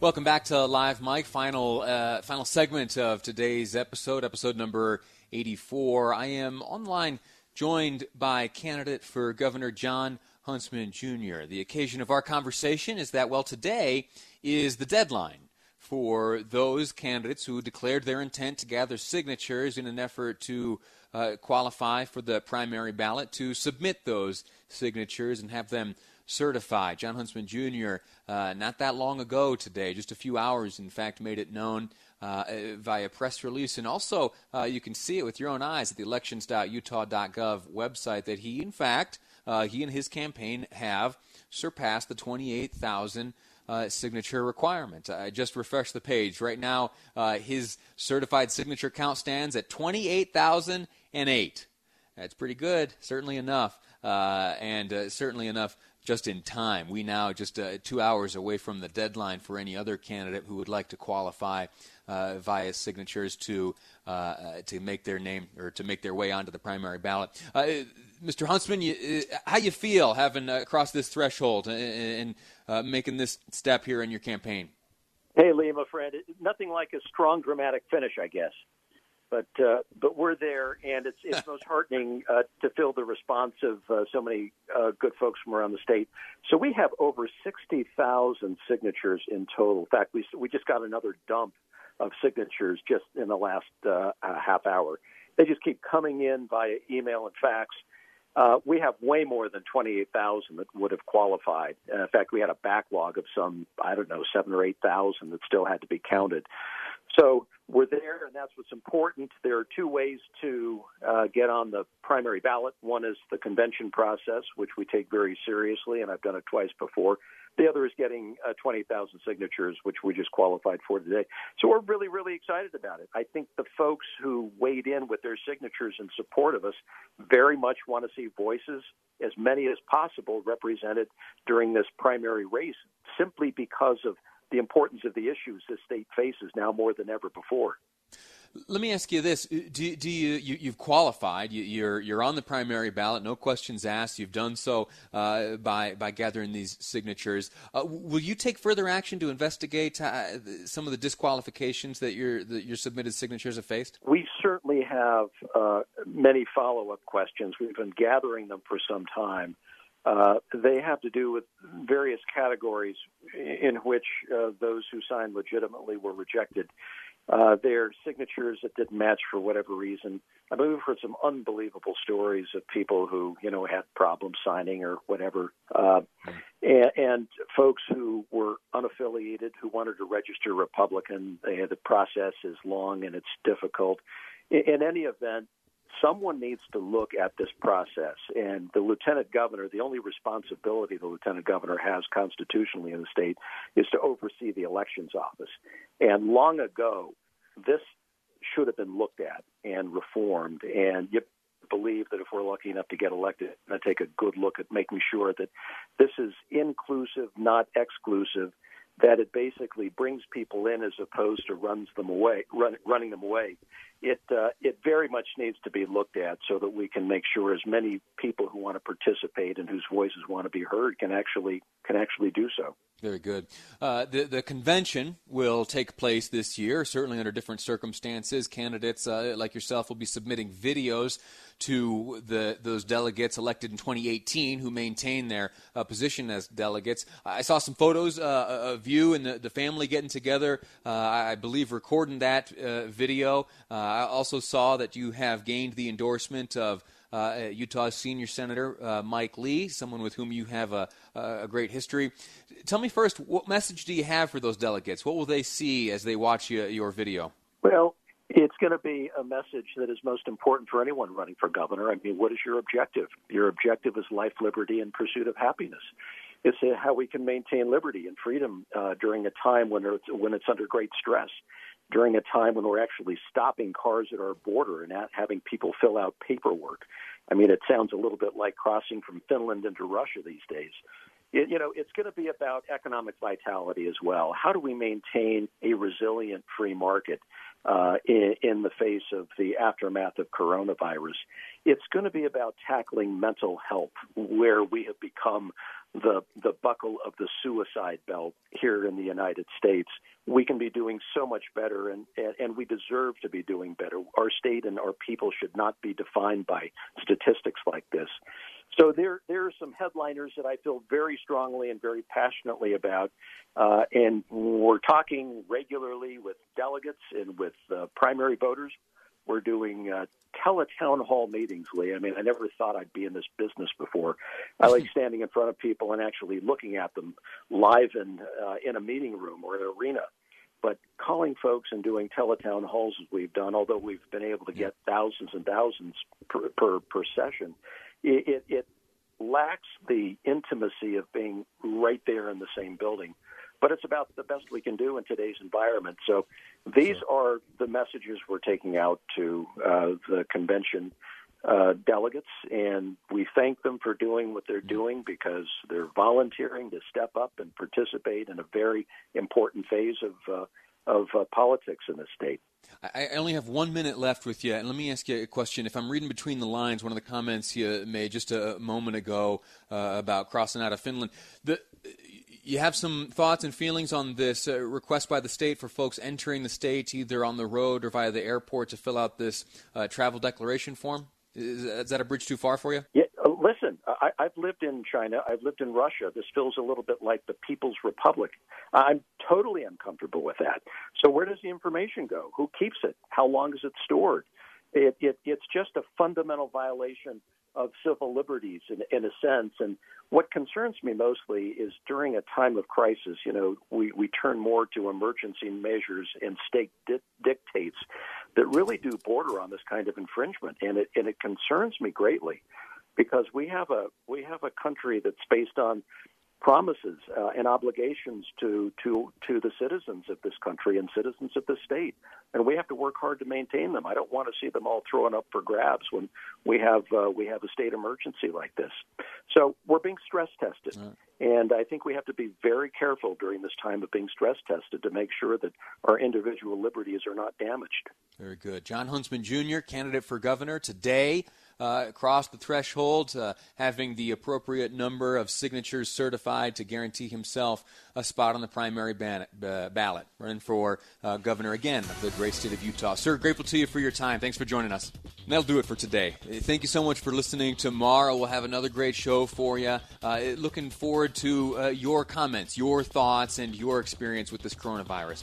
Welcome back to Live Mic, final uh, final segment of today's episode, episode number 84. I am online joined by candidate for Governor John Huntsman Jr. The occasion of our conversation is that, well, today is the deadline for those candidates who declared their intent to gather signatures in an effort to uh, qualify for the primary ballot to submit those signatures and have them certified. John Huntsman Jr., uh, not that long ago today, just a few hours, in fact, made it known uh, via press release. And also, uh, you can see it with your own eyes at the elections.utah.gov website that he, in fact, uh, he and his campaign have surpassed the 28,000 uh, signature requirement. I just refreshed the page. Right now, uh, his certified signature count stands at 28,008. That's pretty good, certainly enough, uh, and uh, certainly enough just in time. We now just uh, two hours away from the deadline for any other candidate who would like to qualify uh, via signatures to to make their name or to make their way onto the primary ballot. Mr. Huntsman, you, how you feel having crossed this threshold and, and uh, making this step here in your campaign? Hey, Liam, my friend. Nothing like a strong, dramatic finish, I guess. But uh, but we're there, and it's it's most heartening uh, to feel the response of uh, so many uh, good folks from around the state. So we have over sixty thousand signatures in total. In fact, we we just got another dump of signatures just in the last uh, half hour. They just keep coming in via email and fax. Uh, we have way more than 28,000 that would have qualified. In fact, we had a backlog of some, I don't know, seven or 8,000 that still had to be counted. So we're there, and that's what's important. There are two ways to uh, get on the primary ballot. One is the convention process, which we take very seriously, and I've done it twice before. The other is getting uh, 20,000 signatures, which we just qualified for today. So we're really, really excited about it. I think the folks who weighed in with their signatures in support of us very much want to see voices, as many as possible, represented during this primary race, simply because of the importance of the issues the state faces now more than ever before. Let me ask you this: Do, do you, you have qualified? You, are you're, you're on the primary ballot, no questions asked. You've done so uh, by by gathering these signatures. Uh, will you take further action to investigate uh, some of the disqualifications that your that your submitted signatures have faced? We certainly have uh, many follow up questions. We've been gathering them for some time. Uh, they have to do with various categories in which uh, those who signed legitimately were rejected. Uh, their signatures that didn't match for whatever reason. I mean, we've heard some unbelievable stories of people who, you know, had problems signing or whatever, uh, and, and folks who were unaffiliated who wanted to register Republican. They, the process is long and it's difficult. In, in any event, someone needs to look at this process. And the lieutenant governor, the only responsibility the lieutenant governor has constitutionally in the state is to oversee the elections office. And long ago, this should have been looked at and reformed. And you believe that if we're lucky enough to get elected, I take a good look at making sure that this is inclusive, not exclusive that it basically brings people in as opposed to runs them away, run, running them away. It uh, it very much needs to be looked at so that we can make sure as many people who want to participate and whose voices want to be heard can actually can actually do so. Very good. Uh, the the convention will take place this year, certainly under different circumstances. Candidates uh, like yourself will be submitting videos to the those delegates elected in 2018 who maintain their uh, position as delegates. I saw some photos uh, of you and the, the family getting together. Uh, I believe recording that uh, video. I also saw that you have gained the endorsement of uh, Utah's senior senator uh, Mike Lee, someone with whom you have a, a great history. Tell me first, what message do you have for those delegates? What will they see as they watch you, your video? Well, it's going to be a message that is most important for anyone running for governor. I mean, what is your objective? Your objective is life, liberty, and pursuit of happiness. It's how we can maintain liberty and freedom uh, during a time when it's, when it's under great stress during a time when we're actually stopping cars at our border and having people fill out paperwork. I mean, it sounds a little bit like crossing from Finland into Russia these days. It, you know, it's going to be about economic vitality as well. How do we maintain a resilient free market uh, in, in the face of the aftermath of coronavirus? It's going to be about tackling mental health, where we have become the the buckle of the suicide belt here in the United States. We can be doing so much better, and, and, and we deserve to be doing better. Our state and our people should not be defined by statistics like this. So there there are some headliners that I feel very strongly and very passionately about, uh, and we're talking regularly with delegates and with uh, primary voters. We're doing uh, teletown hall meetings, Lee. I mean, I never thought I'd be in this business before. I like standing in front of people and actually looking at them live in uh, in a meeting room or an arena. But calling folks and doing teletown halls as we've done, although we've been able to get thousands and thousands per per, per session, it, it, it lacks the intimacy of being right there in the same building but it's about the best we can do in today's environment. So these are the messages we're taking out to uh, the convention uh, delegates, and we thank them for doing what they're mm-hmm. doing because they're volunteering to step up and participate in a very important phase of uh, of uh, politics in the state. I only have one minute left with you, and let me ask you a question. If I'm reading between the lines, one of the comments you made just a moment ago uh, about crossing out of Finland, the, you have some thoughts and feelings on this uh, request by the state for folks entering the state either on the road or via the airport to fill out this uh, travel declaration form? Is, is, that a bridge too far for you? Yeah, uh, listen, I, have lived in China. I've lived in Russia. This feels a little bit like the People's Republic. I'm totally uncomfortable with that. So, where does the information go? Who keeps it? How long is it stored? It, it, it's just a fundamental violation of civil liberties in, in a sense. And what concerns me mostly is during a time of crisis, you know, we, we turn more to emergency measures and state di- dictates that really do border on this kind of infringement. And it, and it concerns me greatly because we have a we have a country that's based on promises uh, and obligations to to to the citizens of this country and citizens of the state, and we have to work hard to maintain them. I don't want to see them all thrown up for grabs when we have uh, we have a state emergency like this. So we're being stress tested, right. and I think we have to be very careful during this time of being stress tested to make sure that our individual liberties are not damaged. Very good, John Huntsman Jr., candidate for governor today uh, cross the threshold, uh, having the appropriate number of signatures certified to guarantee himself a spot on the primary ban- ballot, running for uh, governor again of the great state of Utah. Sir, grateful to you for your time. Thanks for joining us. And that'll do it for today. Thank you so much for listening. Tomorrow we'll have another great show for you. Uh, looking forward to uh, your comments, your thoughts, and your experience with this coronavirus.